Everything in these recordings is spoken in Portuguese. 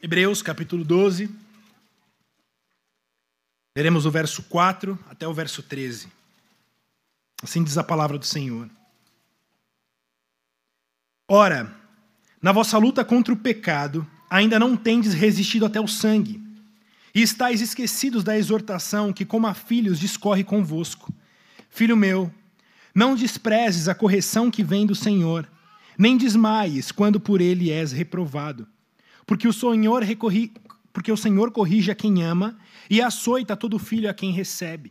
Hebreus capítulo 12. Leremos o verso 4 até o verso 13. Assim diz a palavra do Senhor. Ora, na vossa luta contra o pecado, ainda não tendes resistido até o sangue, e estáis esquecidos da exortação que, como a filhos, discorre convosco. Filho meu, não desprezes a correção que vem do Senhor, nem desmaies quando por ele és reprovado. Porque o Senhor, recorri, porque o Senhor corrige a quem ama e açoita todo filho a quem recebe.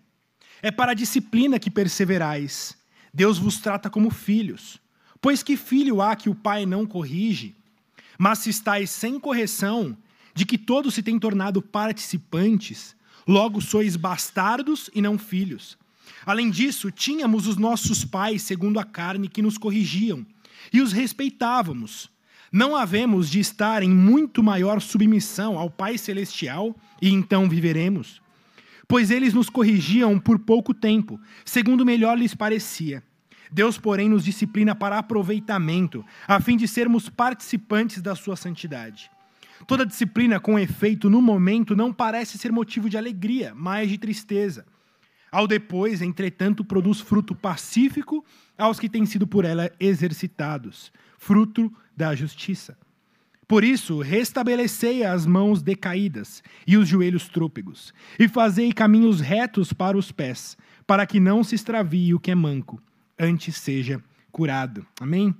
É para a disciplina que perseverais. Deus vos trata como filhos. Pois que filho há que o pai não corrige? Mas se estáis sem correção, de que todos se têm tornado participantes, logo sois bastardos e não filhos. Além disso, tínhamos os nossos pais, segundo a carne, que nos corrigiam, e os respeitávamos não havemos de estar em muito maior submissão ao Pai Celestial e então viveremos? Pois eles nos corrigiam por pouco tempo, segundo melhor lhes parecia. Deus, porém, nos disciplina para aproveitamento, a fim de sermos participantes da sua santidade. Toda disciplina com efeito no momento não parece ser motivo de alegria, mas de tristeza. Ao depois, entretanto, produz fruto pacífico aos que têm sido por ela exercitados, fruto da justiça. Por isso, restabelecei as mãos decaídas e os joelhos trôpegos, e fazei caminhos retos para os pés, para que não se extravie o que é manco, antes seja curado. Amém?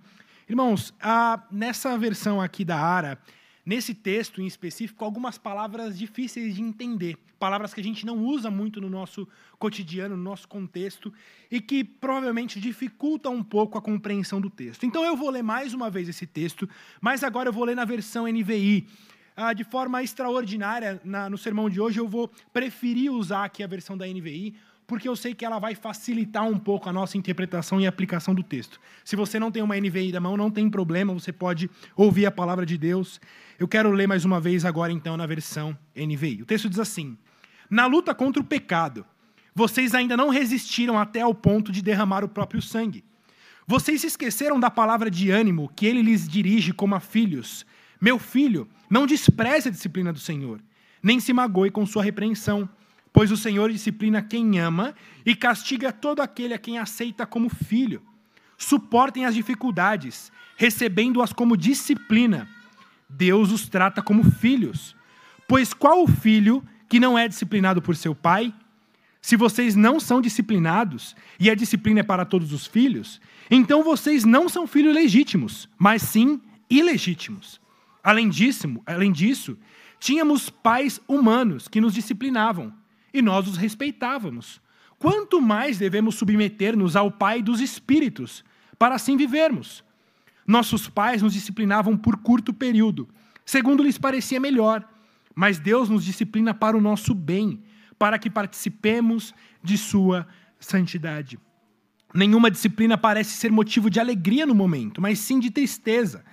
Irmãos, a, nessa versão aqui da Ara, nesse texto em específico, algumas palavras difíceis de entender, palavras que a gente não usa muito no nosso cotidiano, no nosso contexto, e que provavelmente dificultam um pouco a compreensão do texto. Então eu vou ler mais uma vez esse texto, mas agora eu vou ler na versão NVI. Ah, de forma extraordinária, na, no sermão de hoje, eu vou preferir usar aqui a versão da NVI, porque eu sei que ela vai facilitar um pouco a nossa interpretação e aplicação do texto. Se você não tem uma NVI da mão, não tem problema, você pode ouvir a palavra de Deus. Eu quero ler mais uma vez agora, então, na versão NVI. O texto diz assim: Na luta contra o pecado, vocês ainda não resistiram até ao ponto de derramar o próprio sangue. Vocês se esqueceram da palavra de ânimo que ele lhes dirige como a filhos. Meu filho, não despreze a disciplina do Senhor, nem se magoe com sua repreensão Pois o Senhor disciplina quem ama e castiga todo aquele a quem aceita como filho. Suportem as dificuldades, recebendo-as como disciplina. Deus os trata como filhos. Pois qual o filho que não é disciplinado por seu pai? Se vocês não são disciplinados, e a disciplina é para todos os filhos, então vocês não são filhos legítimos, mas sim ilegítimos. Além disso, além disso, tínhamos pais humanos que nos disciplinavam e nós os respeitávamos. Quanto mais devemos submeter-nos ao Pai dos Espíritos, para assim vivermos? Nossos pais nos disciplinavam por curto período, segundo lhes parecia melhor, mas Deus nos disciplina para o nosso bem, para que participemos de Sua santidade. Nenhuma disciplina parece ser motivo de alegria no momento, mas sim de tristeza.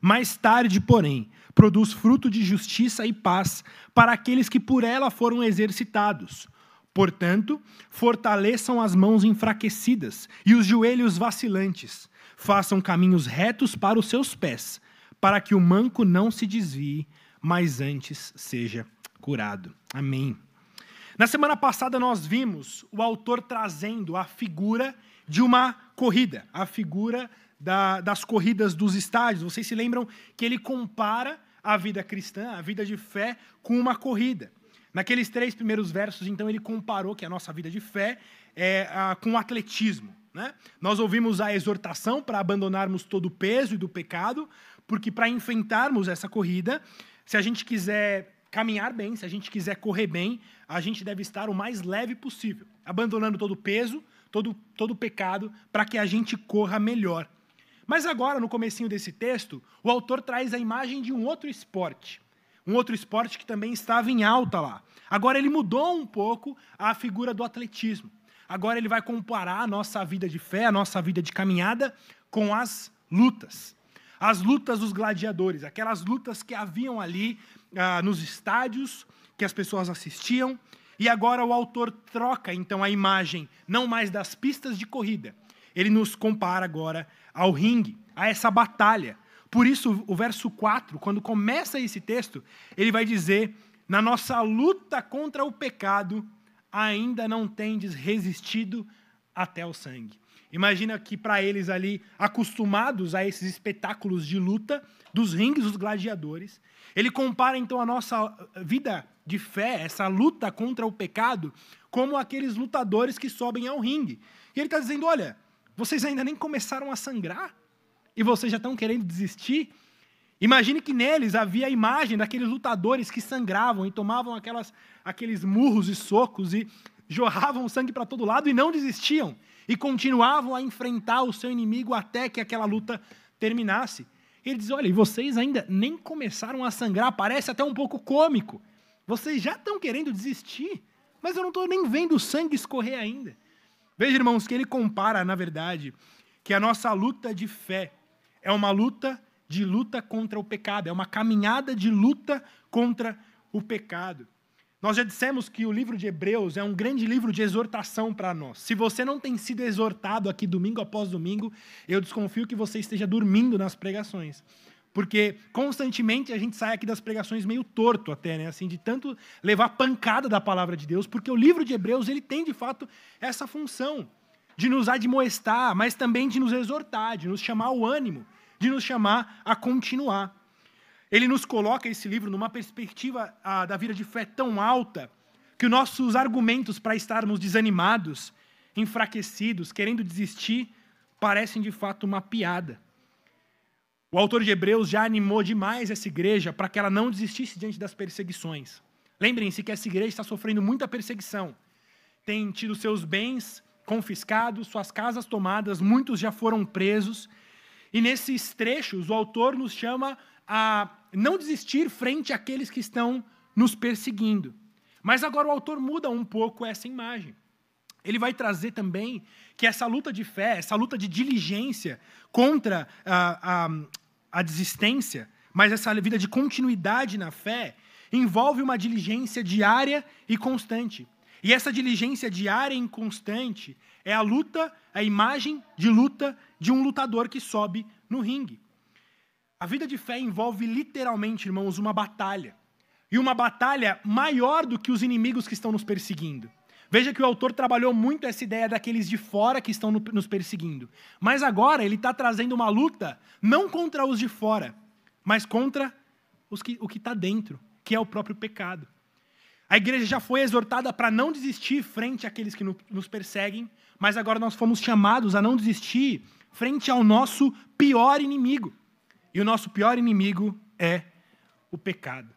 Mais tarde, porém, produz fruto de justiça e paz para aqueles que por ela foram exercitados. Portanto, fortaleçam as mãos enfraquecidas e os joelhos vacilantes. Façam caminhos retos para os seus pés, para que o manco não se desvie, mas antes seja curado. Amém. Na semana passada, nós vimos o autor trazendo a figura de uma corrida, a figura da, das corridas dos estádios. Vocês se lembram que ele compara a vida cristã, a vida de fé, com uma corrida. Naqueles três primeiros versos, então, ele comparou que a nossa vida de fé é a, com o atletismo. Né? Nós ouvimos a exortação para abandonarmos todo o peso e do pecado, porque para enfrentarmos essa corrida, se a gente quiser caminhar bem, se a gente quiser correr bem, a gente deve estar o mais leve possível, abandonando todo o peso, todo, todo o pecado, para que a gente corra melhor. Mas agora, no comecinho desse texto, o autor traz a imagem de um outro esporte. Um outro esporte que também estava em alta lá. Agora ele mudou um pouco a figura do atletismo. Agora ele vai comparar a nossa vida de fé, a nossa vida de caminhada, com as lutas. As lutas dos gladiadores, aquelas lutas que haviam ali ah, nos estádios, que as pessoas assistiam. E agora o autor troca então a imagem, não mais das pistas de corrida. Ele nos compara agora ao ringue, a essa batalha. Por isso, o verso 4, quando começa esse texto, ele vai dizer: Na nossa luta contra o pecado, ainda não tendes resistido até o sangue. Imagina que para eles ali, acostumados a esses espetáculos de luta, dos ringues dos gladiadores, ele compara então a nossa vida de fé, essa luta contra o pecado, como aqueles lutadores que sobem ao ringue. E ele está dizendo: olha, vocês ainda nem começaram a sangrar e vocês já estão querendo desistir? Imagine que neles havia a imagem daqueles lutadores que sangravam e tomavam aquelas, aqueles murros e socos e jorravam sangue para todo lado e não desistiam e continuavam a enfrentar o seu inimigo até que aquela luta terminasse. Ele diz: Olha, e vocês ainda nem começaram a sangrar, parece até um pouco cômico. Vocês já estão querendo desistir, mas eu não estou nem vendo o sangue escorrer ainda. Veja, irmãos, que ele compara, na verdade, que a nossa luta de fé é uma luta de luta contra o pecado, é uma caminhada de luta contra o pecado. Nós já dissemos que o livro de Hebreus é um grande livro de exortação para nós. Se você não tem sido exortado aqui domingo após domingo, eu desconfio que você esteja dormindo nas pregações. Porque constantemente a gente sai aqui das pregações meio torto até, né? Assim, de tanto levar pancada da palavra de Deus, porque o livro de Hebreus, ele tem de fato essa função de nos admoestar, mas também de nos exortar, de nos chamar ao ânimo, de nos chamar a continuar. Ele nos coloca esse livro numa perspectiva ah, da vida de fé tão alta que os nossos argumentos para estarmos desanimados, enfraquecidos, querendo desistir, parecem de fato uma piada. O autor de Hebreus já animou demais essa igreja para que ela não desistisse diante das perseguições. Lembrem-se que essa igreja está sofrendo muita perseguição. Tem tido seus bens confiscados, suas casas tomadas, muitos já foram presos. E nesses trechos, o autor nos chama a não desistir frente àqueles que estão nos perseguindo. Mas agora o autor muda um pouco essa imagem. Ele vai trazer também que essa luta de fé, essa luta de diligência contra a, a, a desistência, mas essa vida de continuidade na fé, envolve uma diligência diária e constante. E essa diligência diária e constante é a luta, a imagem de luta de um lutador que sobe no ringue. A vida de fé envolve literalmente, irmãos, uma batalha. E uma batalha maior do que os inimigos que estão nos perseguindo. Veja que o autor trabalhou muito essa ideia daqueles de fora que estão nos perseguindo. Mas agora ele está trazendo uma luta não contra os de fora, mas contra que, o que está dentro, que é o próprio pecado. A igreja já foi exortada para não desistir frente àqueles que nos perseguem, mas agora nós fomos chamados a não desistir frente ao nosso pior inimigo. E o nosso pior inimigo é o pecado.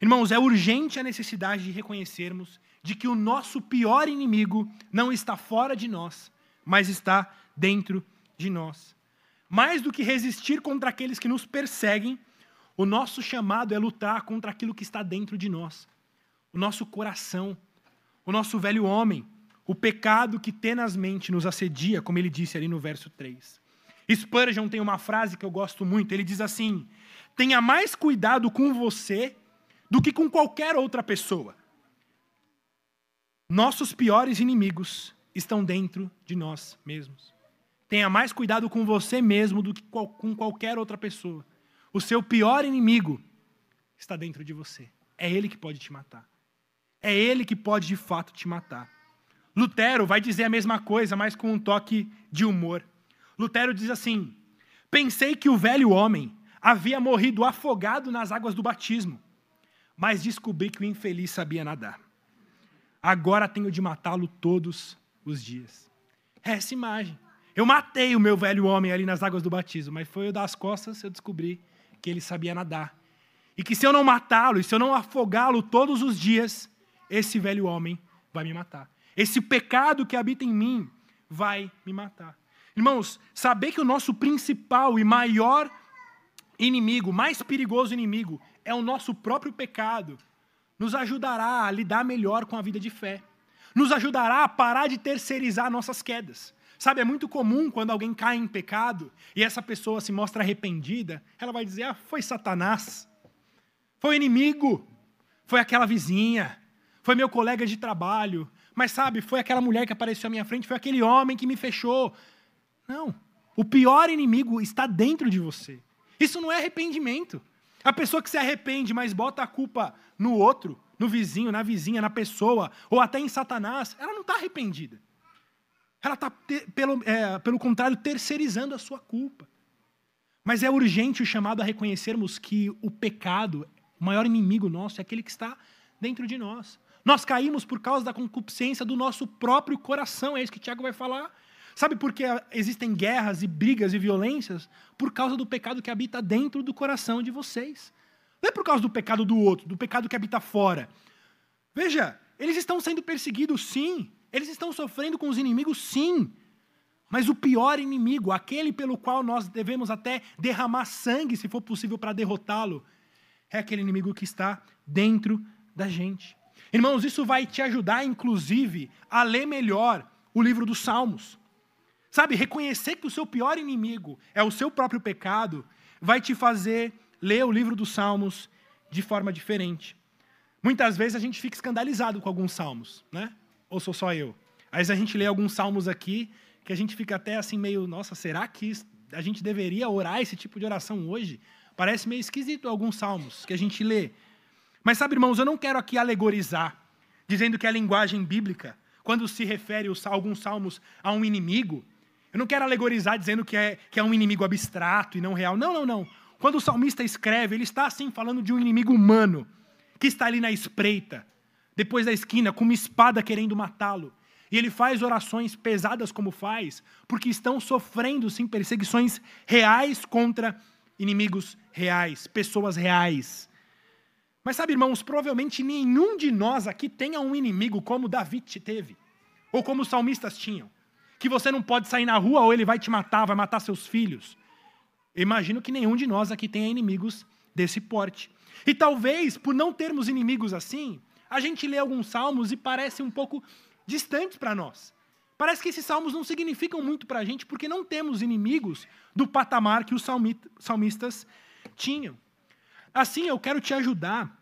Irmãos, é urgente a necessidade de reconhecermos de que o nosso pior inimigo não está fora de nós, mas está dentro de nós. Mais do que resistir contra aqueles que nos perseguem, o nosso chamado é lutar contra aquilo que está dentro de nós. O nosso coração, o nosso velho homem, o pecado que tenazmente nos assedia, como ele disse ali no verso 3. Spurgeon tem uma frase que eu gosto muito. Ele diz assim: tenha mais cuidado com você do que com qualquer outra pessoa. Nossos piores inimigos estão dentro de nós mesmos. Tenha mais cuidado com você mesmo do que com qualquer outra pessoa. O seu pior inimigo está dentro de você. É ele que pode te matar. É ele que pode de fato te matar. Lutero vai dizer a mesma coisa, mas com um toque de humor. Lutero diz assim: Pensei que o velho homem havia morrido afogado nas águas do batismo, mas descobri que o infeliz sabia nadar. Agora tenho de matá-lo todos os dias. É essa imagem. Eu matei o meu velho homem ali nas águas do batismo, mas foi eu das costas eu descobri que ele sabia nadar. E que se eu não matá-lo, e se eu não afogá-lo todos os dias, esse velho homem vai me matar. Esse pecado que habita em mim vai me matar. Irmãos, saber que o nosso principal e maior inimigo, mais perigoso inimigo, é o nosso próprio pecado, nos ajudará a lidar melhor com a vida de fé. Nos ajudará a parar de terceirizar nossas quedas. Sabe, é muito comum quando alguém cai em pecado e essa pessoa se mostra arrependida, ela vai dizer: ah, foi Satanás, foi o inimigo, foi aquela vizinha, foi meu colega de trabalho, mas sabe, foi aquela mulher que apareceu à minha frente, foi aquele homem que me fechou. Não. O pior inimigo está dentro de você. Isso não é arrependimento. A pessoa que se arrepende, mas bota a culpa no outro, no vizinho, na vizinha, na pessoa, ou até em Satanás, ela não está arrependida. Ela está, pelo, é, pelo contrário, terceirizando a sua culpa. Mas é urgente o chamado a reconhecermos que o pecado, o maior inimigo nosso, é aquele que está dentro de nós. Nós caímos por causa da concupiscência do nosso próprio coração, é isso que Tiago vai falar. Sabe por que existem guerras e brigas e violências? Por causa do pecado que habita dentro do coração de vocês. Não é por causa do pecado do outro, do pecado que habita fora. Veja, eles estão sendo perseguidos, sim. Eles estão sofrendo com os inimigos, sim. Mas o pior inimigo, aquele pelo qual nós devemos até derramar sangue, se for possível, para derrotá-lo, é aquele inimigo que está dentro da gente. Irmãos, isso vai te ajudar, inclusive, a ler melhor o livro dos Salmos. Sabe, reconhecer que o seu pior inimigo é o seu próprio pecado, vai te fazer ler o livro dos Salmos de forma diferente. Muitas vezes a gente fica escandalizado com alguns salmos, né? Ou sou só eu? Às vezes a gente lê alguns salmos aqui que a gente fica até assim meio, nossa, será que a gente deveria orar esse tipo de oração hoje? Parece meio esquisito alguns salmos que a gente lê. Mas sabe, irmãos, eu não quero aqui alegorizar, dizendo que a linguagem bíblica, quando se refere a alguns salmos a um inimigo, eu não quero alegorizar dizendo que é, que é um inimigo abstrato e não real. Não, não, não. Quando o salmista escreve, ele está assim falando de um inimigo humano que está ali na espreita, depois da esquina, com uma espada querendo matá-lo. E ele faz orações pesadas como faz, porque estão sofrendo sim perseguições reais contra inimigos reais, pessoas reais. Mas sabe, irmãos, provavelmente nenhum de nós aqui tenha um inimigo como Davi teve, ou como os salmistas tinham, que você não pode sair na rua ou ele vai te matar, vai matar seus filhos. Imagino que nenhum de nós aqui tenha inimigos desse porte. E talvez, por não termos inimigos assim, a gente lê alguns salmos e parece um pouco distantes para nós. Parece que esses salmos não significam muito para a gente porque não temos inimigos do patamar que os salmistas tinham. Assim, eu quero te ajudar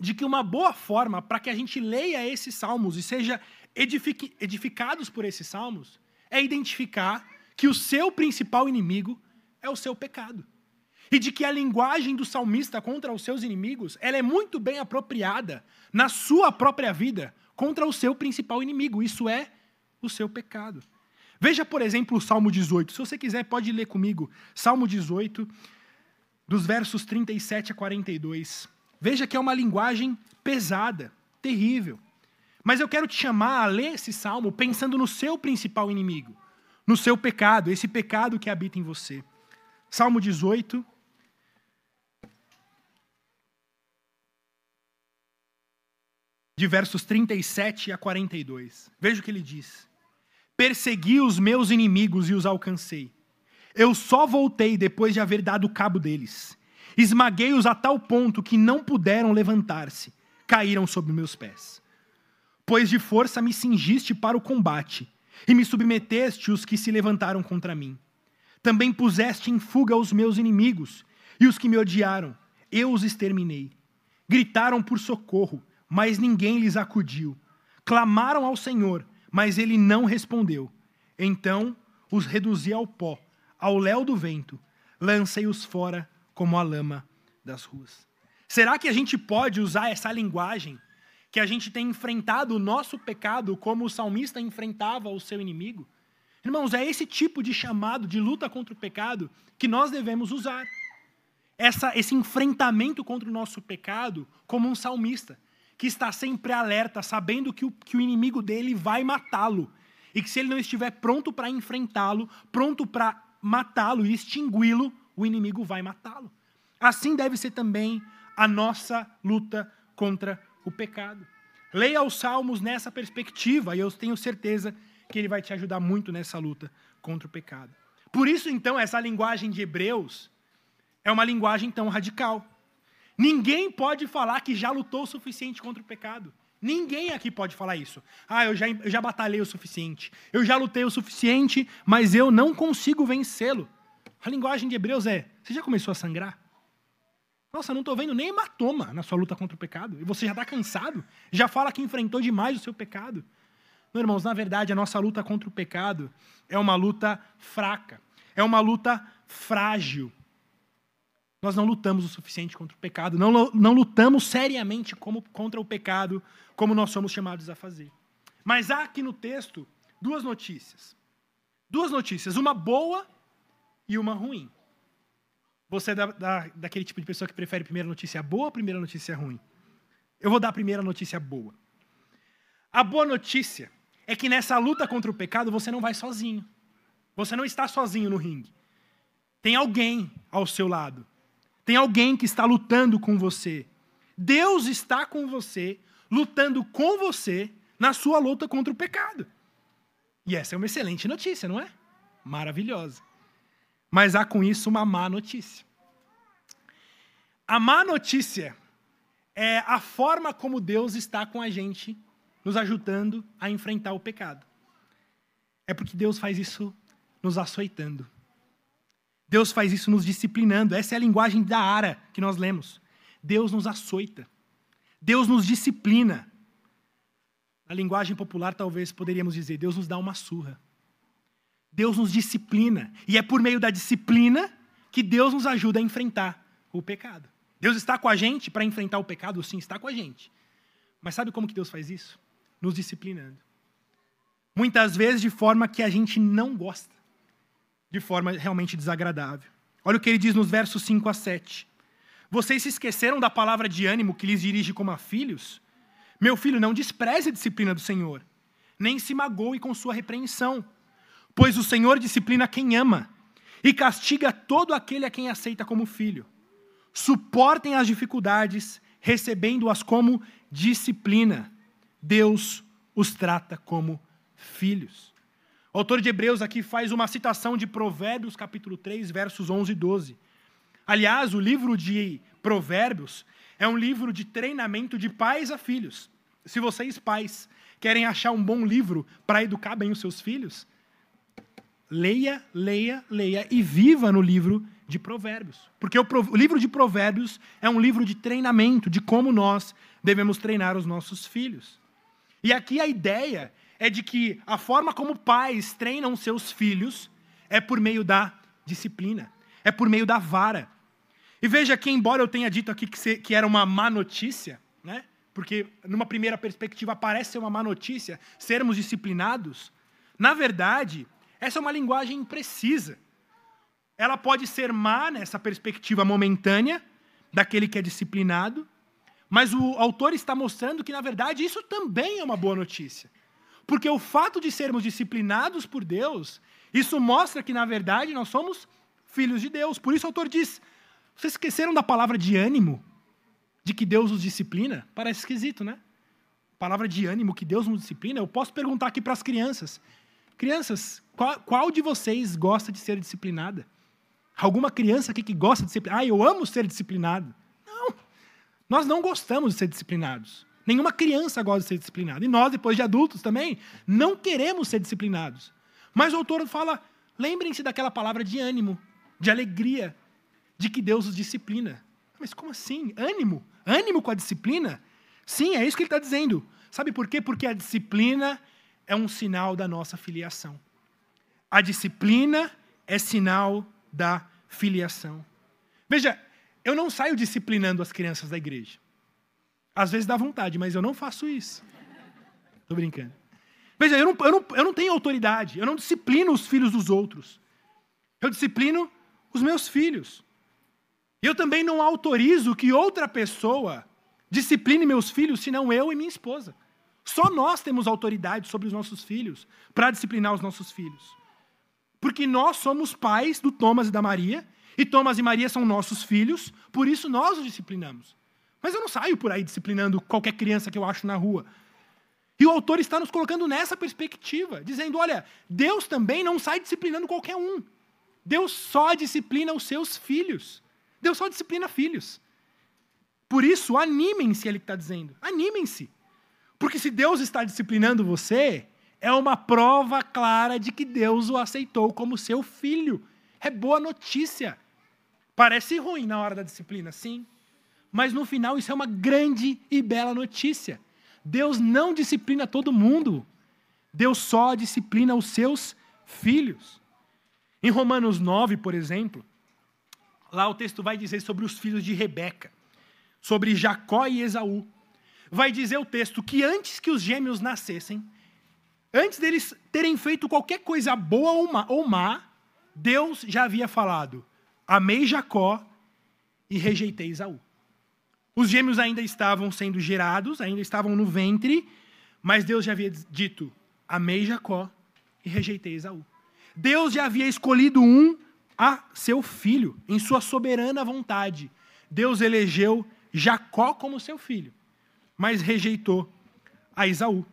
de que uma boa forma para que a gente leia esses salmos e seja edificados por esses salmos é identificar que o seu principal inimigo é o seu pecado. E de que a linguagem do salmista contra os seus inimigos, ela é muito bem apropriada na sua própria vida contra o seu principal inimigo, isso é o seu pecado. Veja, por exemplo, o Salmo 18. Se você quiser, pode ler comigo. Salmo 18, dos versos 37 a 42. Veja que é uma linguagem pesada, terrível. Mas eu quero te chamar a ler esse salmo pensando no seu principal inimigo, no seu pecado, esse pecado que habita em você. Salmo 18, de versos 37 a 42. Veja o que ele diz: Persegui os meus inimigos e os alcancei. Eu só voltei depois de haver dado cabo deles. Esmaguei-os a tal ponto que não puderam levantar-se, caíram sob meus pés. Pois de força me cingiste para o combate, e me submeteste os que se levantaram contra mim. Também puseste em fuga os meus inimigos, e os que me odiaram, eu os exterminei. Gritaram por socorro, mas ninguém lhes acudiu. Clamaram ao Senhor, mas ele não respondeu. Então os reduzi ao pó, ao léu do vento, lancei-os fora como a lama das ruas. Será que a gente pode usar essa linguagem que a gente tem enfrentado o nosso pecado como o salmista enfrentava o seu inimigo? Irmãos, é esse tipo de chamado de luta contra o pecado que nós devemos usar. Essa, esse enfrentamento contra o nosso pecado como um salmista que está sempre alerta, sabendo que o, que o inimigo dele vai matá-lo. E que se ele não estiver pronto para enfrentá-lo, pronto para matá-lo e extingui-lo, o inimigo vai matá-lo. Assim deve ser também a nossa luta contra o pecado. Leia os Salmos nessa perspectiva e eu tenho certeza que ele vai te ajudar muito nessa luta contra o pecado. Por isso, então, essa linguagem de Hebreus é uma linguagem tão radical. Ninguém pode falar que já lutou o suficiente contra o pecado. Ninguém aqui pode falar isso. Ah, eu já, eu já batalhei o suficiente. Eu já lutei o suficiente, mas eu não consigo vencê-lo. A linguagem de Hebreus é: você já começou a sangrar? Nossa, não estou vendo nem hematoma na sua luta contra o pecado. E você já está cansado? Já fala que enfrentou demais o seu pecado? Não, irmãos, na verdade, a nossa luta contra o pecado é uma luta fraca. É uma luta frágil. Nós não lutamos o suficiente contra o pecado, não, não lutamos seriamente como, contra o pecado, como nós somos chamados a fazer. Mas há aqui no texto duas notícias. Duas notícias, uma boa e uma ruim. Você é da, da, daquele tipo de pessoa que prefere primeira notícia boa ou primeira notícia ruim? Eu vou dar a primeira notícia boa. A boa notícia é que nessa luta contra o pecado você não vai sozinho. Você não está sozinho no ringue. Tem alguém ao seu lado. Tem alguém que está lutando com você. Deus está com você, lutando com você na sua luta contra o pecado. E essa é uma excelente notícia, não é? Maravilhosa. Mas há com isso uma má notícia. A má notícia é a forma como Deus está com a gente, nos ajudando a enfrentar o pecado. É porque Deus faz isso nos açoitando. Deus faz isso nos disciplinando. Essa é a linguagem da ara que nós lemos. Deus nos açoita. Deus nos disciplina. Na linguagem popular, talvez poderíamos dizer: Deus nos dá uma surra. Deus nos disciplina. E é por meio da disciplina que Deus nos ajuda a enfrentar o pecado. Deus está com a gente para enfrentar o pecado? Sim, está com a gente. Mas sabe como que Deus faz isso? Nos disciplinando. Muitas vezes de forma que a gente não gosta. De forma realmente desagradável. Olha o que ele diz nos versos 5 a 7. Vocês se esqueceram da palavra de ânimo que lhes dirige como a filhos? Meu filho, não despreze a disciplina do Senhor, nem se magoe com sua repreensão Pois o Senhor disciplina quem ama e castiga todo aquele a quem aceita como filho. Suportem as dificuldades, recebendo-as como disciplina. Deus os trata como filhos. O autor de Hebreus aqui faz uma citação de Provérbios, capítulo 3, versos 11 e 12. Aliás, o livro de Provérbios é um livro de treinamento de pais a filhos. Se vocês, pais, querem achar um bom livro para educar bem os seus filhos, Leia, leia, leia e viva no livro de Provérbios. Porque o, o, livro de Provérbios é um livro de treinamento, de como nós devemos treinar os nossos filhos. E aqui a ideia é de que a forma como pais treinam seus filhos é por meio da disciplina, é por meio da vara. E veja que, embora eu tenha dito aqui que, era uma má notícia, né? porque numa primeira perspectiva parece ser uma má notícia sermos disciplinados, na verdade, essa é uma linguagem imprecisa. Ela pode ser má nessa perspectiva momentânea, daquele que é disciplinado, mas o autor está mostrando que, na verdade, isso também é uma boa notícia. Porque o fato de sermos disciplinados por Deus, isso mostra que, na verdade, nós somos filhos de Deus. Por isso o autor diz: vocês esqueceram da palavra de ânimo? De que Deus os disciplina? Parece esquisito, né? Palavra de ânimo, que Deus nos disciplina. Eu posso perguntar aqui para as crianças: Crianças, qual, qual, de vocês gosta de ser disciplinada? Alguma criança aqui que gosta de ser. Ah, eu amo ser disciplinado. Nós não gostamos de ser disciplinados. Nenhuma criança gosta de ser disciplinada. E nós, depois de adultos também, não queremos ser disciplinados. Mas o autor fala: lembrem-se daquela palavra de ânimo, de alegria, de que Deus os disciplina. Mas como assim? Ânimo? Ânimo com a disciplina? Sim, é isso que ele está dizendo. Sabe por quê? Porque a disciplina é um sinal da nossa filiação. A disciplina é sinal da filiação. Veja, eu não saio disciplinando as crianças da igreja. Às vezes dá vontade, mas eu não faço isso. Estou brincando. Veja, eu não, eu, não, eu não tenho autoridade, eu não disciplino os filhos dos outros. Eu disciplino os meus filhos. Eu também não autorizo que outra pessoa discipline meus filhos, senão eu e minha esposa. Só nós temos autoridade sobre os nossos filhos para disciplinar os nossos filhos. Porque nós somos pais do Thomas e da Maria, e Thomas e Maria são nossos filhos, por isso nós os disciplinamos. Mas eu não saio por aí disciplinando qualquer criança que eu acho na rua. E o autor está nos colocando nessa perspectiva, dizendo: olha, Deus também não sai disciplinando qualquer um. Deus só disciplina os seus filhos. Deus só disciplina filhos. Por isso, animem-se, ele está dizendo. Animem-se. Porque se Deus está disciplinando você, é uma prova clara de que Deus o aceitou como seu filho. É boa notícia. Parece ruim na hora da disciplina, sim. Mas no final isso é uma grande e bela notícia. Deus não disciplina todo mundo. Deus só disciplina os seus filhos. Em Romanos 9, por exemplo, lá o texto vai dizer sobre os filhos de Rebeca, sobre Jacó e Esaú. Vai dizer o texto que antes que os gêmeos nascessem, antes deles terem feito qualquer coisa boa ou má, Deus já havia falado: amei Jacó e rejeitei Esaú. Os gêmeos ainda estavam sendo gerados, ainda estavam no ventre, mas Deus já havia dito: amei Jacó e rejeitei Esaú. Deus já havia escolhido um a seu filho, em sua soberana vontade. Deus elegeu Jacó como seu filho, mas rejeitou a Esaú.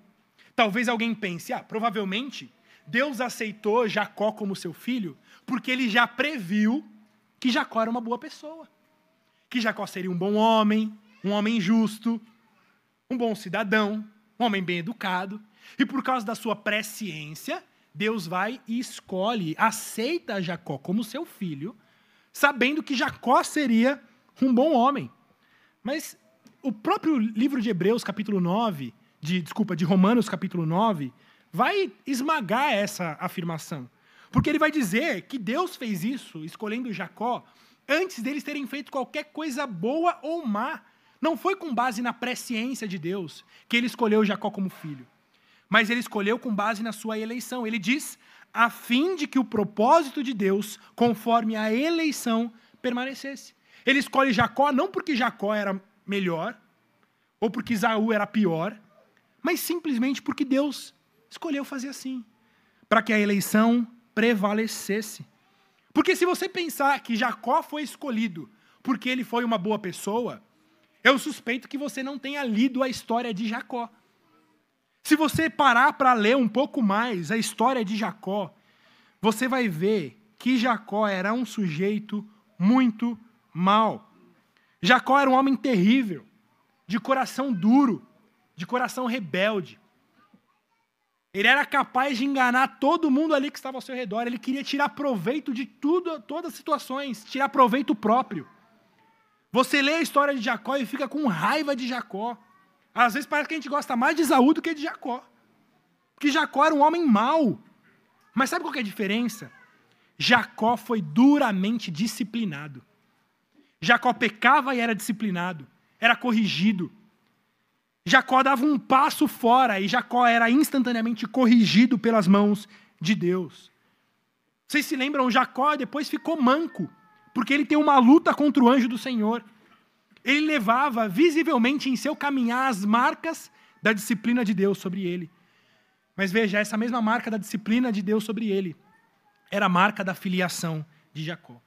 Talvez alguém pense, ah, provavelmente Deus aceitou Jacó como seu filho porque ele já previu que Jacó era uma boa pessoa. Que Jacó seria um bom homem, um homem justo, um bom cidadão, um homem bem educado. E por causa da sua presciência, Deus vai e escolhe, aceita Jacó como seu filho, sabendo que Jacó seria um bom homem. Mas o próprio livro de Hebreus, capítulo 9, de, desculpa, de Romanos, capítulo 9, vai esmagar essa afirmação. Porque ele vai dizer que Deus fez isso, escolhendo Jacó, antes deles terem feito qualquer coisa boa ou má. Não foi com base na presciência de Deus que ele escolheu Jacó como filho mas ele escolheu com base na sua eleição. Ele diz, a fim de que o propósito de Deus, conforme a eleição, permanecesse. Ele escolhe Jacó não porque Jacó era melhor, ou porque Isaú era pior, mas simplesmente porque Deus escolheu fazer assim, para que a eleição prevalecesse. Porque se você pensar que Jacó foi escolhido porque ele foi uma boa pessoa, eu suspeito que você não tenha lido a história de Jacó. Se você parar para ler um pouco mais a história de Jacó, você vai ver que Jacó era um sujeito muito mau. Jacó era um homem terrível, de coração duro, de coração rebelde. Ele era capaz de enganar todo mundo ali que estava ao seu redor. Ele queria tirar proveito de tudo, todas as situações, tirar proveito próprio. Você lê a história de Jacó e fica com raiva de Jacó. Às vezes parece que a gente gosta mais de Esaú do que de Jacó. Porque Jacó era um homem mau. Mas sabe qual é a diferença? Jacó foi duramente disciplinado. Jacó pecava e era disciplinado, era corrigido. Jacó dava um passo fora e Jacó era instantaneamente corrigido pelas mãos de Deus. Vocês se lembram? Jacó depois ficou manco, porque ele tem uma luta contra o anjo do Senhor ele levava visivelmente em seu caminhar as marcas da disciplina de Deus sobre ele. Mas veja, essa mesma marca da disciplina de Deus sobre ele era a marca da filiação de Jacó.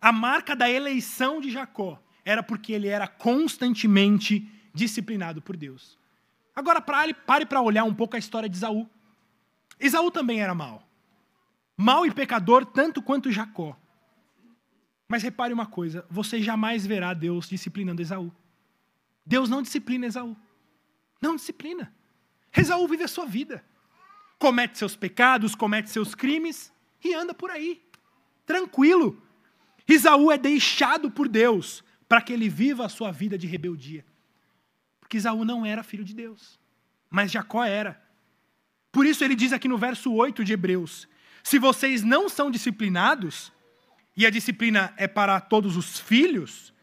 A marca da eleição de Jacó era porque ele era constantemente disciplinado por Deus. Agora pare para olhar um pouco a história de Isaú. Isaú também era mau. Mau e pecador tanto quanto Jacó. Mas repare uma coisa: você jamais verá Deus disciplinando Esaú. Deus não disciplina Esaú. Não disciplina. Esaú vive a sua vida. Comete seus pecados, comete seus crimes e anda por aí, tranquilo. Esaú é deixado por Deus para que ele viva a sua vida de rebeldia. Porque Esaú não era filho de Deus, mas Jacó era. Por isso ele diz aqui no verso 8 de Hebreus: Se vocês não são disciplinados, e a disciplina é para todos os filhos,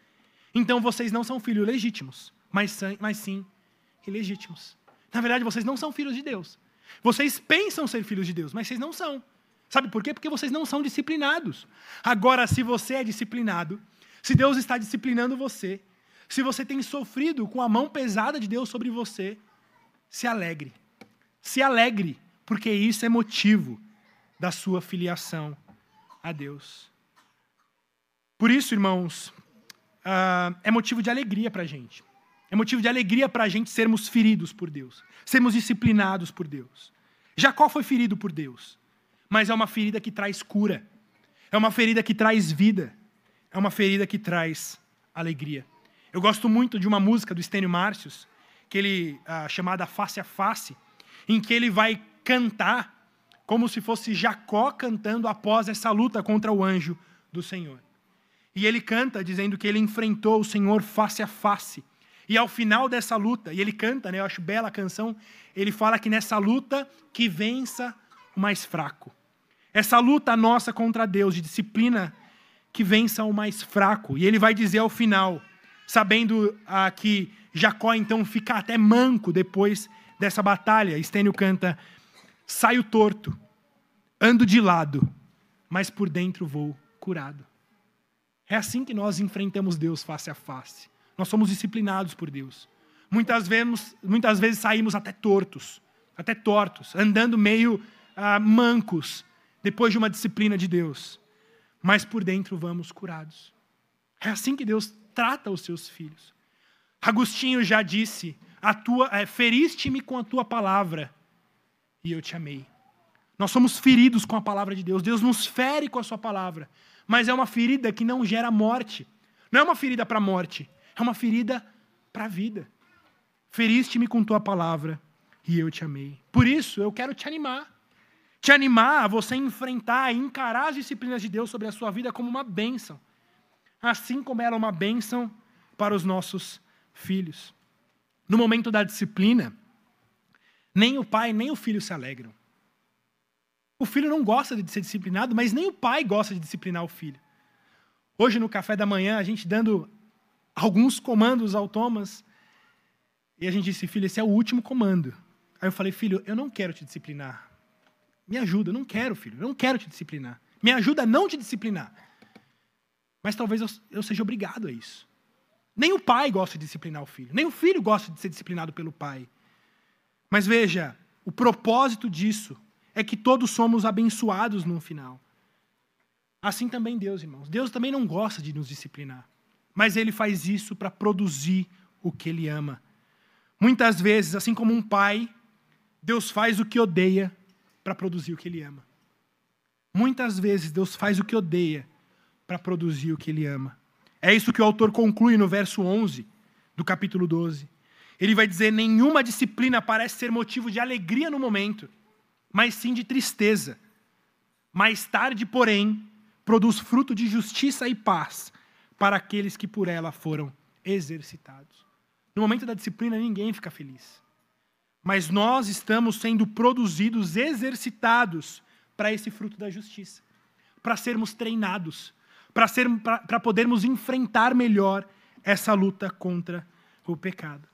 então vocês não são filhos legítimos, mas, mas sim ilegítimos. Na verdade, vocês não são filhos de Deus. Vocês pensam ser filhos de Deus, mas vocês não são. Sabe por quê? Porque vocês não são disciplinados. Agora, se você é disciplinado, se Deus está disciplinando você, se você tem sofrido com a mão pesada de Deus sobre você, se alegre. Se alegre, porque isso é motivo da sua filiação a Deus. Por isso, irmãos, uh, é motivo de alegria para a gente. É motivo de alegria para a gente sermos feridos por Deus, sermos disciplinados por Deus. Jacó foi ferido por Deus, mas é uma ferida que traz cura, é uma ferida que traz vida, é uma ferida que traz alegria. Eu gosto muito de uma música do Estênio Márcios, que ele, uh, chamada Face a Face, em que ele vai cantar como se fosse Jacó cantando após essa luta contra o anjo do Senhor. E ele canta dizendo que ele enfrentou o Senhor face a face. E ao final dessa luta, e ele canta, né, eu acho bela a canção, ele fala que nessa luta que vença o mais fraco. Essa luta nossa contra Deus, de disciplina que vença o mais fraco. E ele vai dizer ao final, sabendo ah, que Jacó então fica até manco depois dessa batalha. Estênio canta: Saio torto, ando de lado, mas por dentro vou curado. É assim que nós enfrentamos Deus face a face. Nós somos disciplinados por Deus. Muitas vezes, muitas vezes saímos até tortos, até tortos, andando meio ah, mancos, depois de uma disciplina de Deus. Mas por dentro vamos curados. É assim que Deus trata os seus filhos. Agostinho já disse: a tua, é, feriste-me com a tua palavra e eu te amei. Nós somos feridos com a palavra de Deus. Deus nos fere com a sua palavra. Mas é uma ferida que não gera morte. Não é uma ferida para a morte. É uma ferida para a vida. Feriste-me com tua palavra e eu te amei. Por isso, eu quero te animar. Te animar a você enfrentar e encarar as disciplinas de Deus sobre a sua vida como uma bênção. Assim como ela é uma bênção para os nossos filhos. No momento da disciplina, nem o pai nem o filho se alegram. O filho não gosta de ser disciplinado, mas nem o pai gosta de disciplinar o filho. Hoje, no café da manhã, a gente dando alguns comandos ao Thomas, e a gente disse, filho, esse é o último comando. Aí eu falei, filho, eu não quero te disciplinar. Me ajuda, eu não quero, filho, eu não quero te disciplinar. Me ajuda a não te disciplinar. Mas talvez eu, eu seja obrigado a isso. Nem o pai gosta de disciplinar o filho, nem o filho gosta de ser disciplinado pelo pai. Mas veja, o propósito disso é que todos somos abençoados no final. Assim também Deus, irmãos. Deus também não gosta de nos disciplinar, mas ele faz isso para produzir o que ele ama. Muitas vezes, assim como um pai, Deus faz o que odeia para produzir o que ele ama. Muitas vezes Deus faz o que odeia para produzir o que ele ama. É isso que o autor conclui no verso 11 do capítulo 12. Ele vai dizer: nenhuma disciplina parece ser motivo de alegria no momento, mas sim de tristeza. Mais tarde, porém, produz fruto de justiça e paz para aqueles que por ela foram exercitados. No momento da disciplina, ninguém fica feliz. Mas nós estamos sendo produzidos, exercitados para esse fruto da justiça, para sermos treinados, para podermos enfrentar melhor essa luta contra o pecado.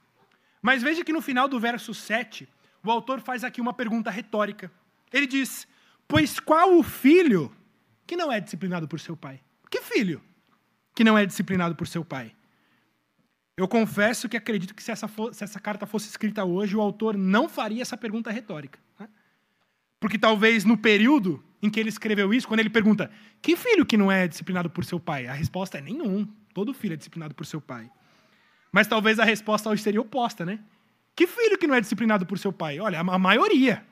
Mas veja que no final do verso 7, o autor faz aqui uma pergunta retórica. Ele diz: Pois qual o filho que não é disciplinado por seu pai? Que filho que não é disciplinado por seu pai? Eu confesso que acredito que se essa, se essa carta fosse escrita hoje, o autor não faria essa pergunta retórica. Né? Porque talvez no período em que ele escreveu isso, quando ele pergunta: Que filho que não é disciplinado por seu pai? A resposta é nenhum. Todo filho é disciplinado por seu pai. Mas talvez a resposta hoje seria oposta, né? Que filho que não é disciplinado por seu pai? Olha, a maioria.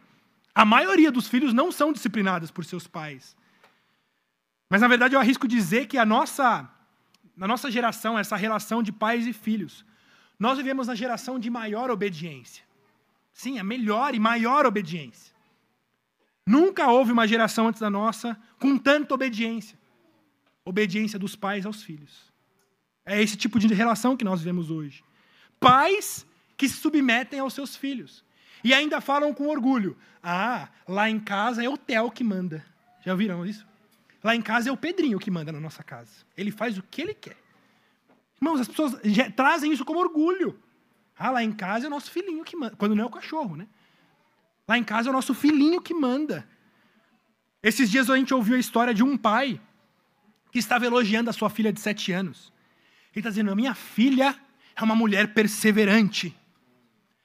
A maioria dos filhos não são disciplinados por seus pais. Mas na verdade eu arrisco dizer que a nossa na nossa geração, essa relação de pais e filhos, nós vivemos na geração de maior obediência. Sim, a melhor e maior obediência. Nunca houve uma geração antes da nossa com tanta obediência. Obediência dos pais aos filhos. É esse tipo de relação que nós vivemos hoje. Pais que se submetem aos seus filhos. E ainda falam com orgulho: ah, lá em casa é o Theo que manda. Já viram isso? Lá em casa é o Pedrinho que manda na nossa casa. Ele faz o que ele quer. Irmãos, as pessoas trazem isso como orgulho. Ah, lá em casa é o nosso filhinho que manda. Quando não é o cachorro, né? Lá em casa é o nosso filhinho que manda. Esses dias a gente ouviu a história de um pai que estava elogiando a sua filha de sete anos. Ele está dizendo: a minha filha é uma mulher perseverante,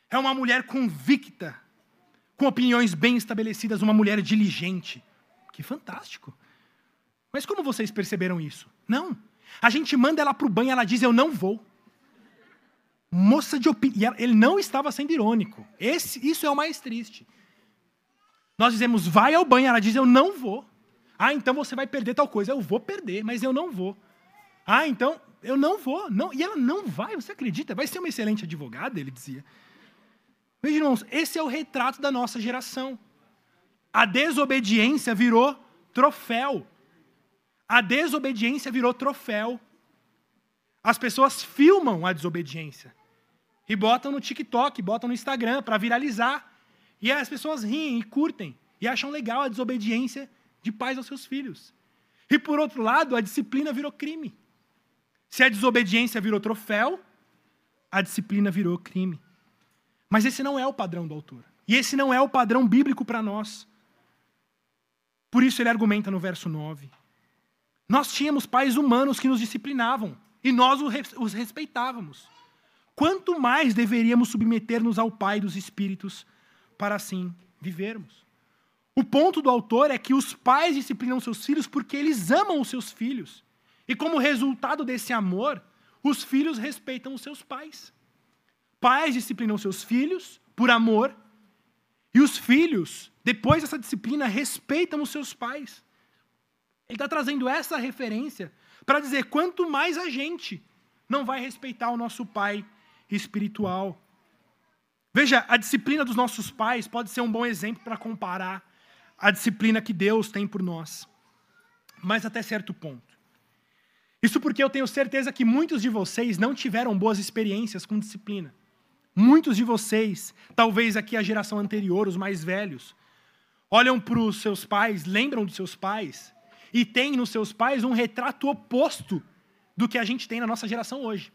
é uma mulher convicta, com opiniões bem estabelecidas, uma mulher diligente. Que fantástico. Mas como vocês perceberam isso? Não. A gente manda ela para o banho ela diz: Eu não vou. Moça de opinião. Ele não estava sendo irônico. Esse, isso é o mais triste. Nós dizemos: Vai ao banho. Ela diz: Eu não vou. Ah, então você vai perder tal coisa. Eu vou perder, mas eu não vou. Ah, então eu não vou. Não. E ela não vai, você acredita? Vai ser uma excelente advogada, ele dizia. Veja, irmãos, esse é o retrato da nossa geração. A desobediência virou troféu. A desobediência virou troféu. As pessoas filmam a desobediência e botam no TikTok, botam no Instagram para viralizar. E as pessoas riem e curtem e acham legal a desobediência de pais aos seus filhos. E por outro lado, a disciplina virou crime. Se a desobediência virou troféu, a disciplina virou crime. Mas esse não é o padrão do autor. E esse não é o padrão bíblico para nós. Por isso ele argumenta no verso 9. Nós tínhamos pais humanos que nos disciplinavam e nós os respeitávamos. Quanto mais deveríamos submeter-nos ao Pai dos Espíritos para assim vivermos? O ponto do autor é que os pais disciplinam seus filhos porque eles amam os seus filhos. E como resultado desse amor, os filhos respeitam os seus pais. Pais disciplinam seus filhos por amor, e os filhos, depois dessa disciplina, respeitam os seus pais. Ele está trazendo essa referência para dizer quanto mais a gente não vai respeitar o nosso pai espiritual. Veja, a disciplina dos nossos pais pode ser um bom exemplo para comparar a disciplina que Deus tem por nós, mas até certo ponto. Isso porque eu tenho certeza que muitos de vocês não tiveram boas experiências com disciplina. Muitos de vocês, talvez aqui a geração anterior, os mais velhos, olham para os seus pais, lembram dos seus pais, e têm nos seus pais um retrato oposto do que a gente tem na nossa geração hoje.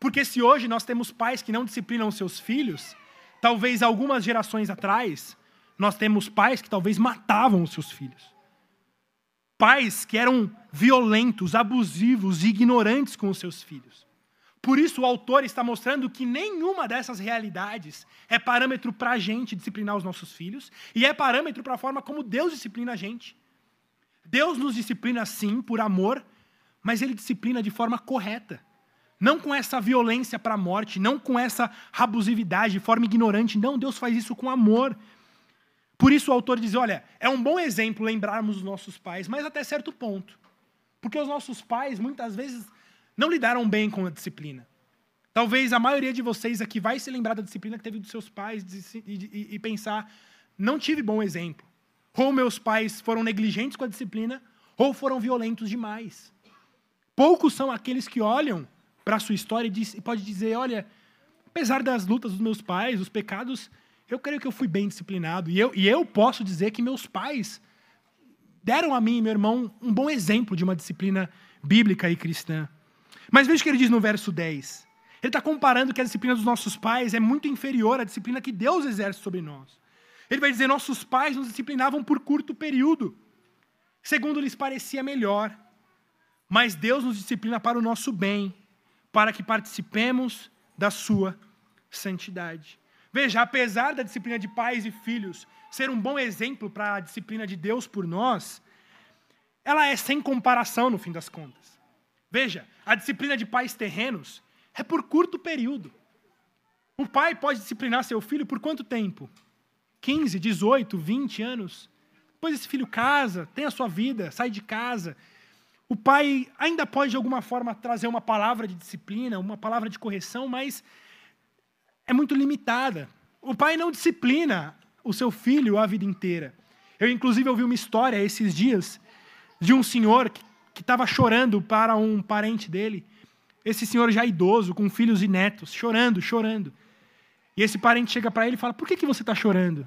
Porque se hoje nós temos pais que não disciplinam seus filhos, talvez algumas gerações atrás, nós temos pais que talvez matavam os seus filhos. Pais que eram violentos, abusivos ignorantes com os seus filhos. Por isso, o autor está mostrando que nenhuma dessas realidades é parâmetro para a gente disciplinar os nossos filhos, e é parâmetro para a forma como Deus disciplina a gente. Deus nos disciplina sim, por amor, mas Ele disciplina de forma correta. Não com essa violência para a morte, não com essa abusividade, de forma ignorante. Não, Deus faz isso com amor. Por isso o autor diz: olha, é um bom exemplo lembrarmos os nossos pais, mas até certo ponto. Porque os nossos pais, muitas vezes, não lidaram bem com a disciplina. Talvez a maioria de vocês aqui vai se lembrar da disciplina que teve dos seus pais e, e, e pensar: não tive bom exemplo. Ou meus pais foram negligentes com a disciplina, ou foram violentos demais. Poucos são aqueles que olham para a sua história e, diz, e pode dizer: olha, apesar das lutas dos meus pais, dos pecados, eu creio que eu fui bem disciplinado. E eu, e eu posso dizer que meus pais deram a mim e meu irmão um bom exemplo de uma disciplina bíblica e cristã. Mas veja o que ele diz no verso 10. Ele está comparando que a disciplina dos nossos pais é muito inferior à disciplina que Deus exerce sobre nós. Ele vai dizer: nossos pais nos disciplinavam por curto período, segundo lhes parecia melhor. Mas Deus nos disciplina para o nosso bem, para que participemos da sua santidade. Veja, apesar da disciplina de pais e filhos ser um bom exemplo para a disciplina de Deus por nós, ela é sem comparação no fim das contas. Veja, a disciplina de pais terrenos é por curto período. O pai pode disciplinar seu filho por quanto tempo? 15, 18, 20 anos. Depois esse filho casa, tem a sua vida, sai de casa. O pai ainda pode, de alguma forma, trazer uma palavra de disciplina, uma palavra de correção, mas é muito limitada. O pai não disciplina o seu filho a vida inteira. Eu, inclusive, ouvi uma história esses dias de um senhor que estava chorando para um parente dele. Esse senhor já idoso, com filhos e netos, chorando, chorando. E esse parente chega para ele e fala: Por que, que você está chorando?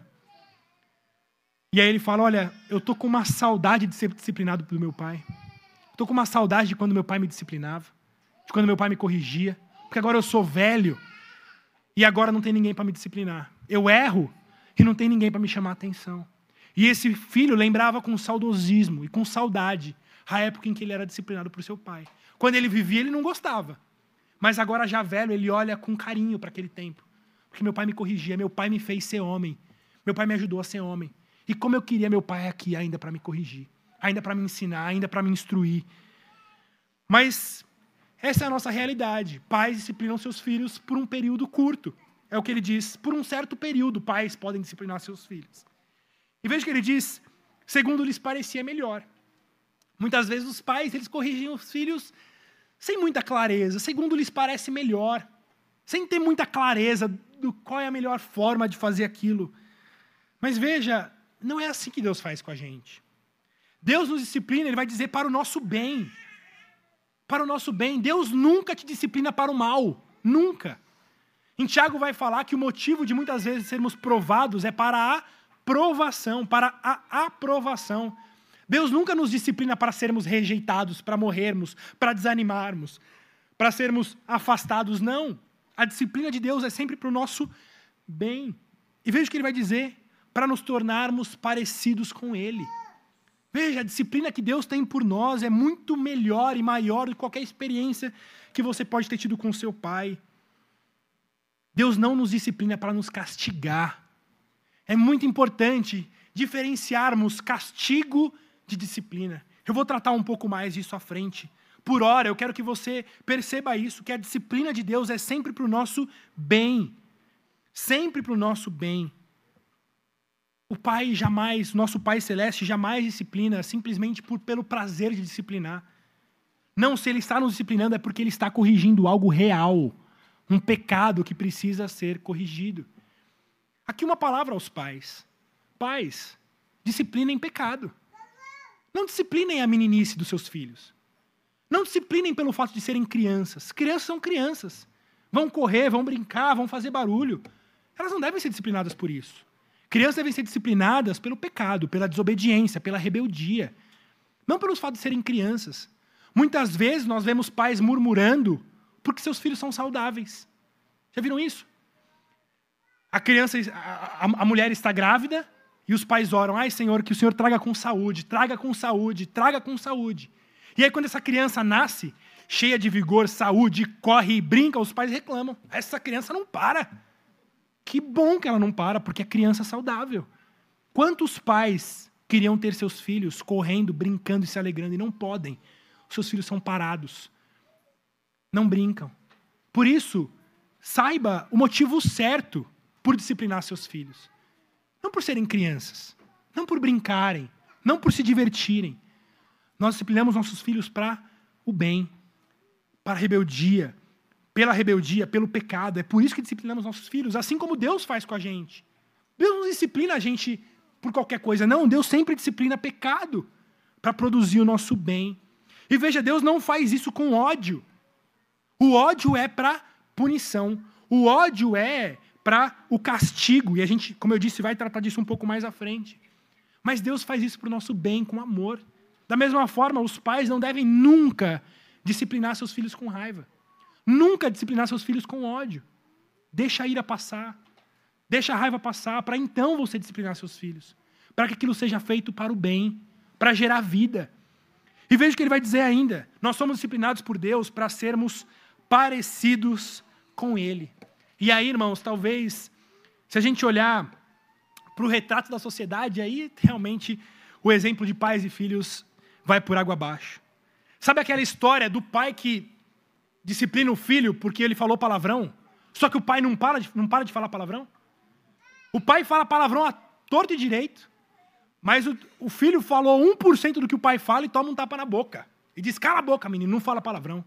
E aí ele fala: Olha, eu estou com uma saudade de ser disciplinado pelo meu pai. Estou com uma saudade de quando meu pai me disciplinava, de quando meu pai me corrigia. Porque agora eu sou velho e agora não tem ninguém para me disciplinar. Eu erro e não tem ninguém para me chamar a atenção. E esse filho lembrava com saudosismo e com saudade a época em que ele era disciplinado por seu pai. Quando ele vivia, ele não gostava. Mas agora, já velho, ele olha com carinho para aquele tempo. Porque meu pai me corrigia, meu pai me fez ser homem. Meu pai me ajudou a ser homem. E como eu queria meu pai aqui ainda para me corrigir, ainda para me ensinar, ainda para me instruir. Mas essa é a nossa realidade. Pais disciplinam seus filhos por um período curto. É o que ele diz. Por um certo período, pais podem disciplinar seus filhos. E veja que ele diz, segundo lhes parecia melhor. Muitas vezes os pais, eles corrigem os filhos sem muita clareza, segundo lhes parece melhor, sem ter muita clareza do qual é a melhor forma de fazer aquilo. Mas veja, não é assim que Deus faz com a gente. Deus nos disciplina, Ele vai dizer para o nosso bem. Para o nosso bem. Deus nunca te disciplina para o mal. Nunca. Em Tiago vai falar que o motivo de muitas vezes sermos provados é para a provação, para a aprovação. Deus nunca nos disciplina para sermos rejeitados, para morrermos, para desanimarmos, para sermos afastados. Não. A disciplina de Deus é sempre para o nosso bem. E veja o que ele vai dizer: para nos tornarmos parecidos com Ele. Veja, a disciplina que Deus tem por nós é muito melhor e maior do que qualquer experiência que você pode ter tido com seu pai. Deus não nos disciplina para nos castigar. É muito importante diferenciarmos castigo de disciplina. Eu vou tratar um pouco mais disso à frente. Por hora, eu quero que você perceba isso, que a disciplina de Deus é sempre para o nosso bem. Sempre para o nosso bem. O Pai jamais, nosso Pai Celeste jamais disciplina simplesmente por, pelo prazer de disciplinar. Não, se Ele está nos disciplinando é porque Ele está corrigindo algo real, um pecado que precisa ser corrigido. Aqui uma palavra aos pais. Pais, disciplinem pecado. Não disciplinem a meninice dos seus filhos. Não disciplinem pelo fato de serem crianças. Crianças são crianças. Vão correr, vão brincar, vão fazer barulho. Elas não devem ser disciplinadas por isso. Crianças devem ser disciplinadas pelo pecado, pela desobediência, pela rebeldia. Não pelos fatos de serem crianças. Muitas vezes nós vemos pais murmurando porque seus filhos são saudáveis. Já viram isso? A criança, a, a, a mulher está grávida e os pais oram: ai Senhor, que o Senhor traga com saúde, traga com saúde, traga com saúde. E aí, quando essa criança nasce, cheia de vigor, saúde, corre e brinca, os pais reclamam: essa criança não para. Que bom que ela não para, porque é criança saudável. Quantos pais queriam ter seus filhos correndo, brincando e se alegrando e não podem? Seus filhos são parados. Não brincam. Por isso, saiba o motivo certo por disciplinar seus filhos. Não por serem crianças, não por brincarem, não por se divertirem. Nós disciplinamos nossos filhos para o bem, para a rebeldia, pela rebeldia, pelo pecado. É por isso que disciplinamos nossos filhos, assim como Deus faz com a gente. Deus não disciplina a gente por qualquer coisa, não. Deus sempre disciplina pecado para produzir o nosso bem. E veja, Deus não faz isso com ódio. O ódio é para punição. O ódio é para o castigo. E a gente, como eu disse, vai tratar disso um pouco mais à frente. Mas Deus faz isso para o nosso bem, com amor. Da mesma forma, os pais não devem nunca disciplinar seus filhos com raiva. Nunca disciplinar seus filhos com ódio. Deixa a ira passar. Deixa a raiva passar, para então você disciplinar seus filhos. Para que aquilo seja feito para o bem, para gerar vida. E veja o que ele vai dizer ainda. Nós somos disciplinados por Deus para sermos parecidos com Ele. E aí, irmãos, talvez, se a gente olhar para o retrato da sociedade, aí realmente o exemplo de pais e filhos vai por água abaixo. Sabe aquela história do pai que disciplina o filho porque ele falou palavrão, só que o pai não para de, não para de falar palavrão? O pai fala palavrão a torto e direito, mas o, o filho falou 1% do que o pai fala e toma um tapa na boca. E diz: cala a boca, menino, não fala palavrão.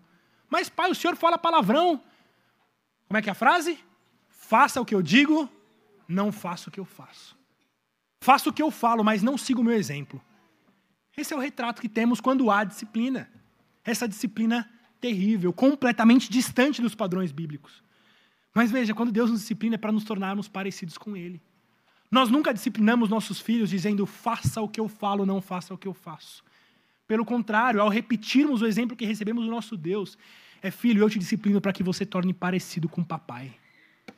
Mas, pai, o senhor fala palavrão. Como é que é a frase? Faça o que eu digo, não faça o que eu faço. Faça o que eu falo, mas não siga o meu exemplo. Esse é o retrato que temos quando há disciplina. Essa disciplina terrível, completamente distante dos padrões bíblicos. Mas veja, quando Deus nos disciplina é para nos tornarmos parecidos com Ele. Nós nunca disciplinamos nossos filhos dizendo, faça o que eu falo, não faça o que eu faço. Pelo contrário, ao repetirmos o exemplo que recebemos do nosso Deus, é filho, eu te disciplino para que você torne parecido com o papai.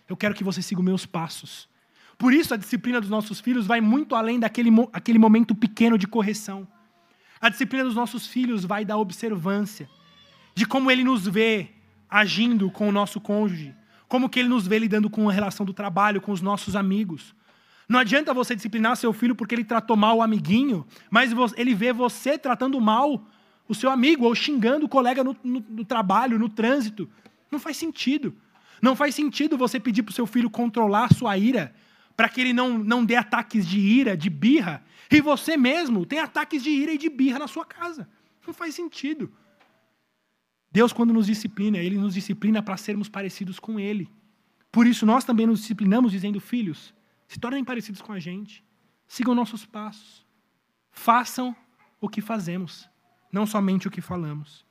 Eu quero que você siga os meus passos. Por isso, a disciplina dos nossos filhos vai muito além daquele aquele momento pequeno de correção. A disciplina dos nossos filhos vai da observância, de como ele nos vê agindo com o nosso cônjuge, como que ele nos vê lidando com a relação do trabalho, com os nossos amigos. Não adianta você disciplinar seu filho porque ele tratou mal o amiguinho, mas ele vê você tratando mal o seu amigo ou xingando o colega no, no, no trabalho, no trânsito. Não faz sentido. Não faz sentido você pedir para o seu filho controlar a sua ira, para que ele não, não dê ataques de ira, de birra, e você mesmo tem ataques de ira e de birra na sua casa. Não faz sentido. Deus, quando nos disciplina, Ele nos disciplina para sermos parecidos com Ele. Por isso, nós também nos disciplinamos dizendo, filhos, se tornem parecidos com a gente, sigam nossos passos, façam o que fazemos, não somente o que falamos.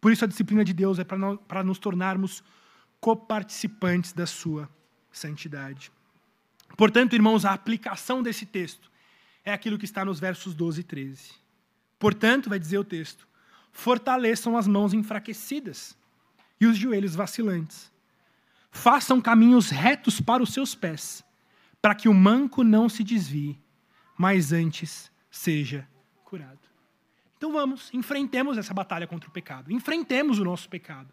Por isso, a disciplina de Deus é para nos tornarmos coparticipantes da Sua santidade. Portanto, irmãos, a aplicação desse texto é aquilo que está nos versos 12 e 13. Portanto, vai dizer o texto, fortaleçam as mãos enfraquecidas e os joelhos vacilantes. Façam caminhos retos para os seus pés, para que o manco não se desvie, mas antes seja curado. Então vamos, enfrentemos essa batalha contra o pecado, enfrentemos o nosso pecado,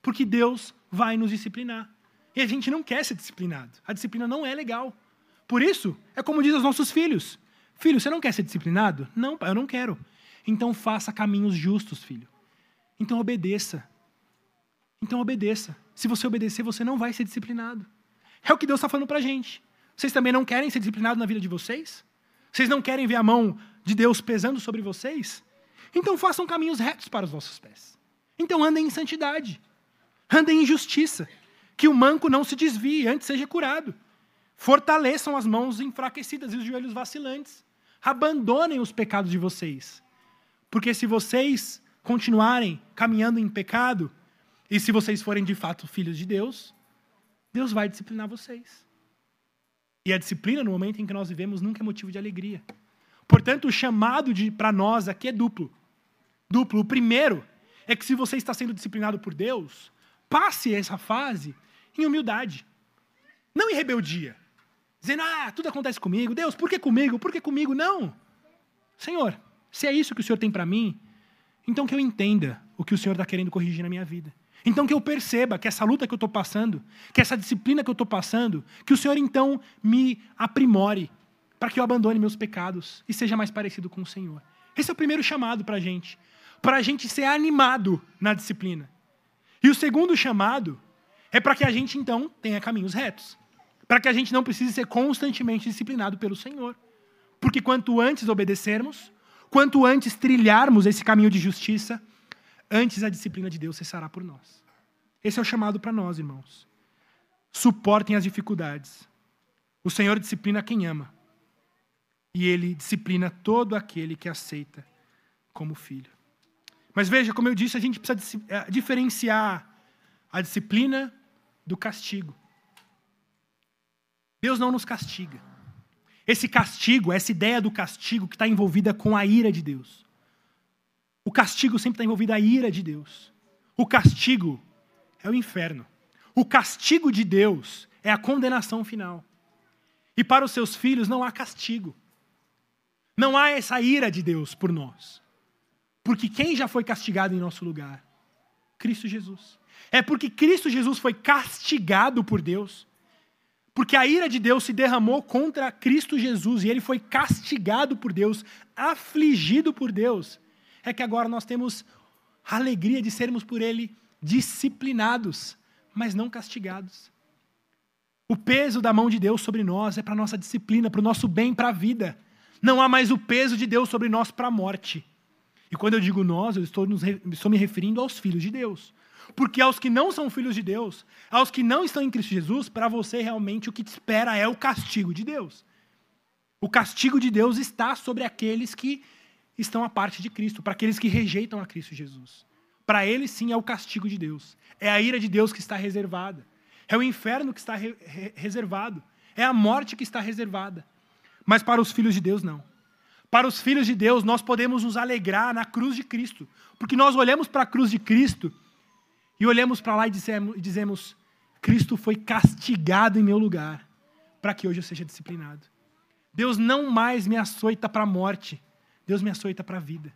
porque Deus vai nos disciplinar. E a gente não quer ser disciplinado. A disciplina não é legal. Por isso, é como diz aos nossos filhos: Filho, você não quer ser disciplinado? Não, pai, eu não quero. Então faça caminhos justos, filho. Então obedeça. Então obedeça. Se você obedecer, você não vai ser disciplinado. É o que Deus está falando para a gente. Vocês também não querem ser disciplinados na vida de vocês? Vocês não querem ver a mão de Deus pesando sobre vocês? Então façam caminhos retos para os vossos pés. Então andem em santidade. Andem em justiça. Que o manco não se desvie, antes seja curado. Fortaleçam as mãos enfraquecidas e os joelhos vacilantes. Abandonem os pecados de vocês. Porque se vocês continuarem caminhando em pecado, e se vocês forem de fato filhos de Deus, Deus vai disciplinar vocês. E a disciplina, no momento em que nós vivemos, nunca é motivo de alegria. Portanto, o chamado para nós aqui é duplo. Duplo. O primeiro é que se você está sendo disciplinado por Deus, passe essa fase em humildade. Não em rebeldia. Dizendo, ah, tudo acontece comigo. Deus, por que comigo? Por que comigo? Não. Senhor, se é isso que o Senhor tem para mim, então que eu entenda o que o Senhor está querendo corrigir na minha vida. Então que eu perceba que essa luta que eu estou passando, que essa disciplina que eu estou passando, que o Senhor então me aprimore para que eu abandone meus pecados e seja mais parecido com o Senhor. Esse é o primeiro chamado para a gente. Para a gente ser animado na disciplina. E o segundo chamado é para que a gente então tenha caminhos retos. Para que a gente não precise ser constantemente disciplinado pelo Senhor. Porque quanto antes obedecermos, Quanto antes trilharmos esse caminho de justiça, antes a disciplina de Deus cessará por nós. Esse é o chamado para nós, irmãos. Suportem as dificuldades. O Senhor disciplina quem ama. E ele disciplina todo aquele que aceita como filho. Mas veja, como eu disse, a gente precisa eh, diferenciar a disciplina do castigo. Deus não nos castiga. Esse castigo, essa ideia do castigo que está envolvida com a ira de Deus. O castigo sempre está envolvido a ira de Deus. O castigo é o inferno. O castigo de Deus é a condenação final. E para os seus filhos não há castigo. Não há essa ira de Deus por nós. Porque quem já foi castigado em nosso lugar? Cristo Jesus. É porque Cristo Jesus foi castigado por Deus porque a ira de Deus se derramou contra Cristo Jesus e ele foi castigado por Deus, afligido por Deus. É que agora nós temos a alegria de sermos por ele disciplinados, mas não castigados. O peso da mão de Deus sobre nós é para nossa disciplina, para o nosso bem, para a vida. Não há mais o peso de Deus sobre nós para a morte. E quando eu digo nós, eu estou, nos, estou me referindo aos filhos de Deus. Porque aos que não são filhos de Deus, aos que não estão em Cristo Jesus, para você realmente o que te espera é o castigo de Deus. O castigo de Deus está sobre aqueles que estão à parte de Cristo, para aqueles que rejeitam a Cristo Jesus. Para eles, sim, é o castigo de Deus. É a ira de Deus que está reservada. É o inferno que está re re reservado. É a morte que está reservada. Mas para os filhos de Deus, não. Para os filhos de Deus, nós podemos nos alegrar na cruz de Cristo. Porque nós olhamos para a cruz de Cristo e olhamos para lá e dizemos, Cristo foi castigado em meu lugar, para que hoje eu seja disciplinado. Deus não mais me açoita para a morte, Deus me açoita para a vida.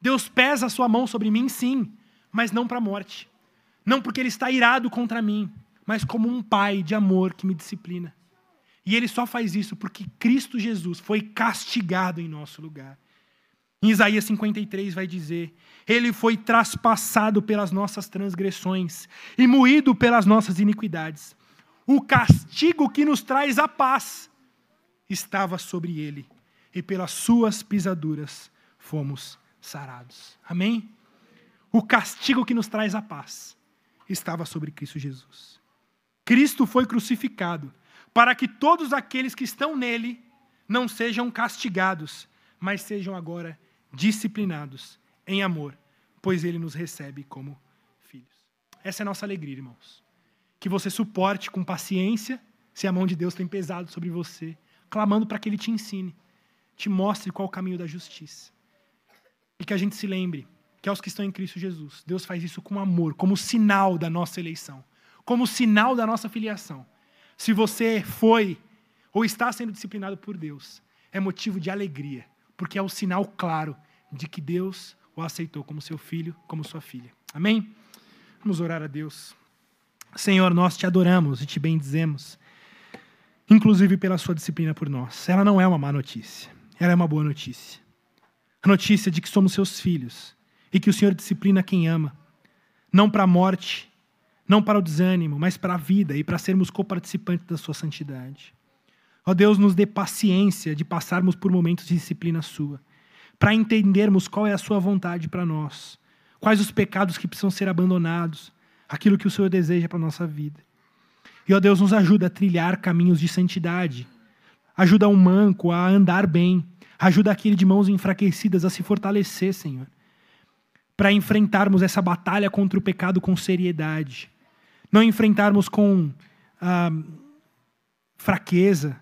Deus pesa a sua mão sobre mim, sim, mas não para a morte. Não porque Ele está irado contra mim, mas como um pai de amor que me disciplina. E Ele só faz isso porque Cristo Jesus foi castigado em nosso lugar. Em Isaías 53 vai dizer: Ele foi traspassado pelas nossas transgressões e moído pelas nossas iniquidades. O castigo que nos traz a paz estava sobre ele, e pelas suas pisaduras fomos sarados. Amém? O castigo que nos traz a paz estava sobre Cristo Jesus. Cristo foi crucificado para que todos aqueles que estão nele não sejam castigados, mas sejam agora disciplinados em amor, pois ele nos recebe como filhos. Essa é a nossa alegria, irmãos. Que você suporte com paciência, se a mão de Deus tem pesado sobre você, clamando para que ele te ensine, te mostre qual o caminho da justiça. E que a gente se lembre que aos que estão em Cristo Jesus, Deus faz isso com amor, como sinal da nossa eleição, como sinal da nossa filiação. Se você foi ou está sendo disciplinado por Deus, é motivo de alegria, porque é o sinal claro de que Deus o aceitou como seu filho, como sua filha. Amém? Vamos orar a Deus. Senhor, nós te adoramos e te bendizemos, inclusive pela sua disciplina por nós. Ela não é uma má notícia, ela é uma boa notícia. A notícia de que somos seus filhos e que o Senhor disciplina quem ama, não para a morte, não para o desânimo, mas para a vida e para sermos coparticipantes da sua santidade. Ó Deus, nos dê paciência de passarmos por momentos de disciplina sua, para entendermos qual é a sua vontade para nós, quais os pecados que precisam ser abandonados, aquilo que o Senhor deseja para nossa vida. E, ó Deus, nos ajuda a trilhar caminhos de santidade. Ajuda um manco a andar bem. Ajuda aquele de mãos enfraquecidas a se fortalecer, Senhor. Para enfrentarmos essa batalha contra o pecado com seriedade. Não enfrentarmos com ah, fraqueza,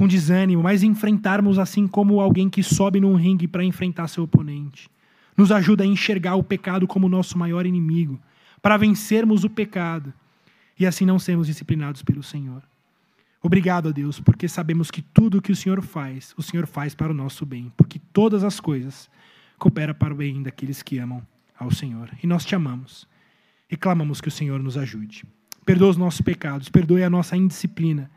com desânimo, mas enfrentarmos assim como alguém que sobe num ringue para enfrentar seu oponente. Nos ajuda a enxergar o pecado como nosso maior inimigo para vencermos o pecado e assim não sermos disciplinados pelo Senhor. Obrigado a Deus, porque sabemos que tudo o que o Senhor faz, o Senhor faz para o nosso bem, porque todas as coisas cooperam para o bem daqueles que amam ao Senhor. E nós te amamos e clamamos que o Senhor nos ajude. Perdoa os nossos pecados, perdoe a nossa indisciplina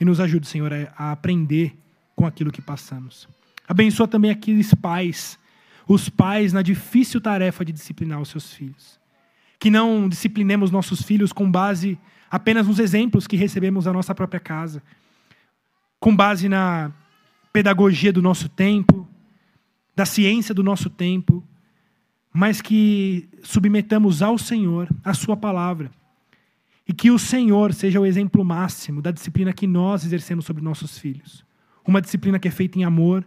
e nos ajude, Senhor, a aprender com aquilo que passamos. Abençoa também aqueles pais, os pais na difícil tarefa de disciplinar os seus filhos que não disciplinemos nossos filhos com base apenas nos exemplos que recebemos da nossa própria casa, com base na pedagogia do nosso tempo, da ciência do nosso tempo, mas que submetamos ao Senhor a Sua palavra. E que o Senhor seja o exemplo máximo da disciplina que nós exercemos sobre nossos filhos. Uma disciplina que é feita em amor,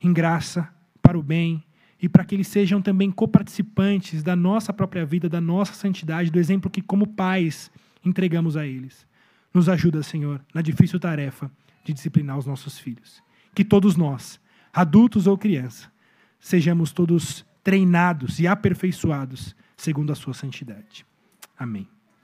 em graça, para o bem, e para que eles sejam também coparticipantes da nossa própria vida, da nossa santidade, do exemplo que, como pais, entregamos a eles. Nos ajuda, Senhor, na difícil tarefa de disciplinar os nossos filhos. Que todos nós, adultos ou crianças, sejamos todos treinados e aperfeiçoados segundo a sua santidade. Amém.